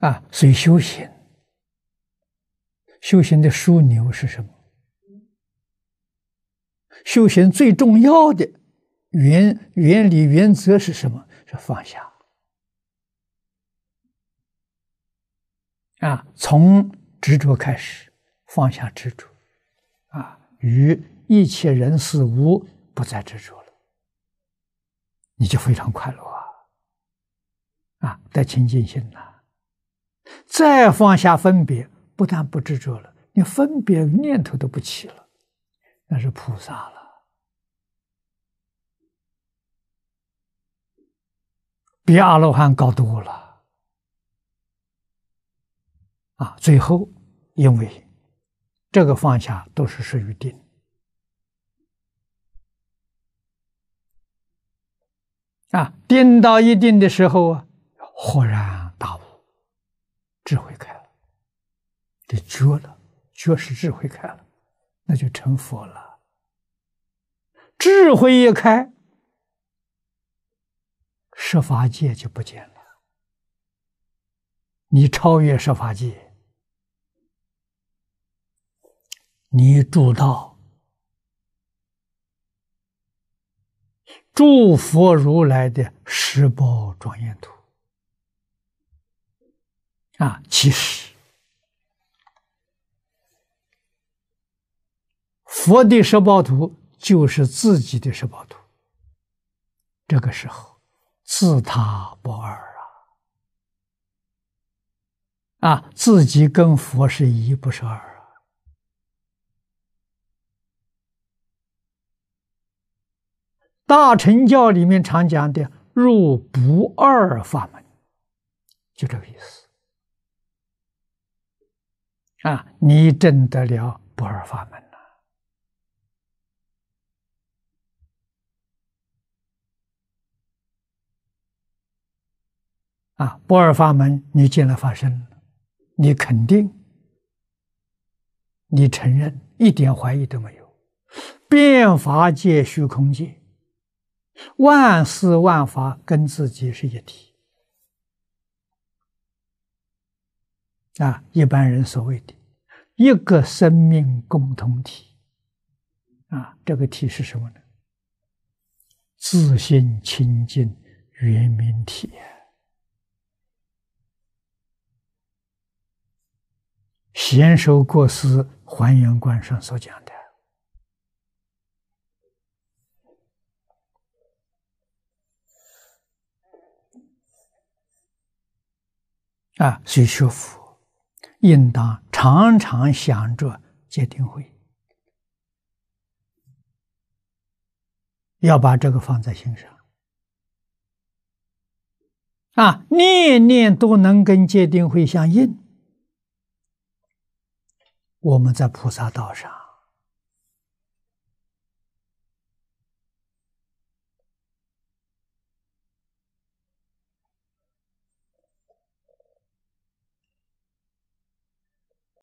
啊，所以修行，修行的枢纽是什么？修行最重要的原原理原则是什么？是放下。啊，从执着开始，放下执着，啊，与一切人事物不再执着了，你就非常快乐啊！啊，得清净心呐，再放下分别，不但不执着了，连分别念头都不起了，那是菩萨了，比阿罗汉高多了。啊，最后，因为这个放下都是属于定啊，定到一定的时候啊，豁然，智慧开了，这觉了，觉是智慧开了，那就成佛了。智慧一开，设法界就不见了，你超越设法界。你住到诸佛如来的十宝庄严土啊，其实佛的十宝图就是自己的十宝图。这个时候，自他不二啊！啊，自己跟佛是一，不是二。大乘教里面常讲的“入不二法门”，就这个意思。啊，你证得了不二法门了。啊，不二法门，你见了发生，你肯定，你承认，一点怀疑都没有。变法界、虚空界。万事万法跟自己是一体啊！一般人所谓的一个生命共同体啊，这个体是什么呢？自信清净圆明体。贤首过师还原观上所讲的。啊，所以学佛应当常常想着戒定慧，要把这个放在心上。啊，念念都能跟戒定慧相应，我们在菩萨道上。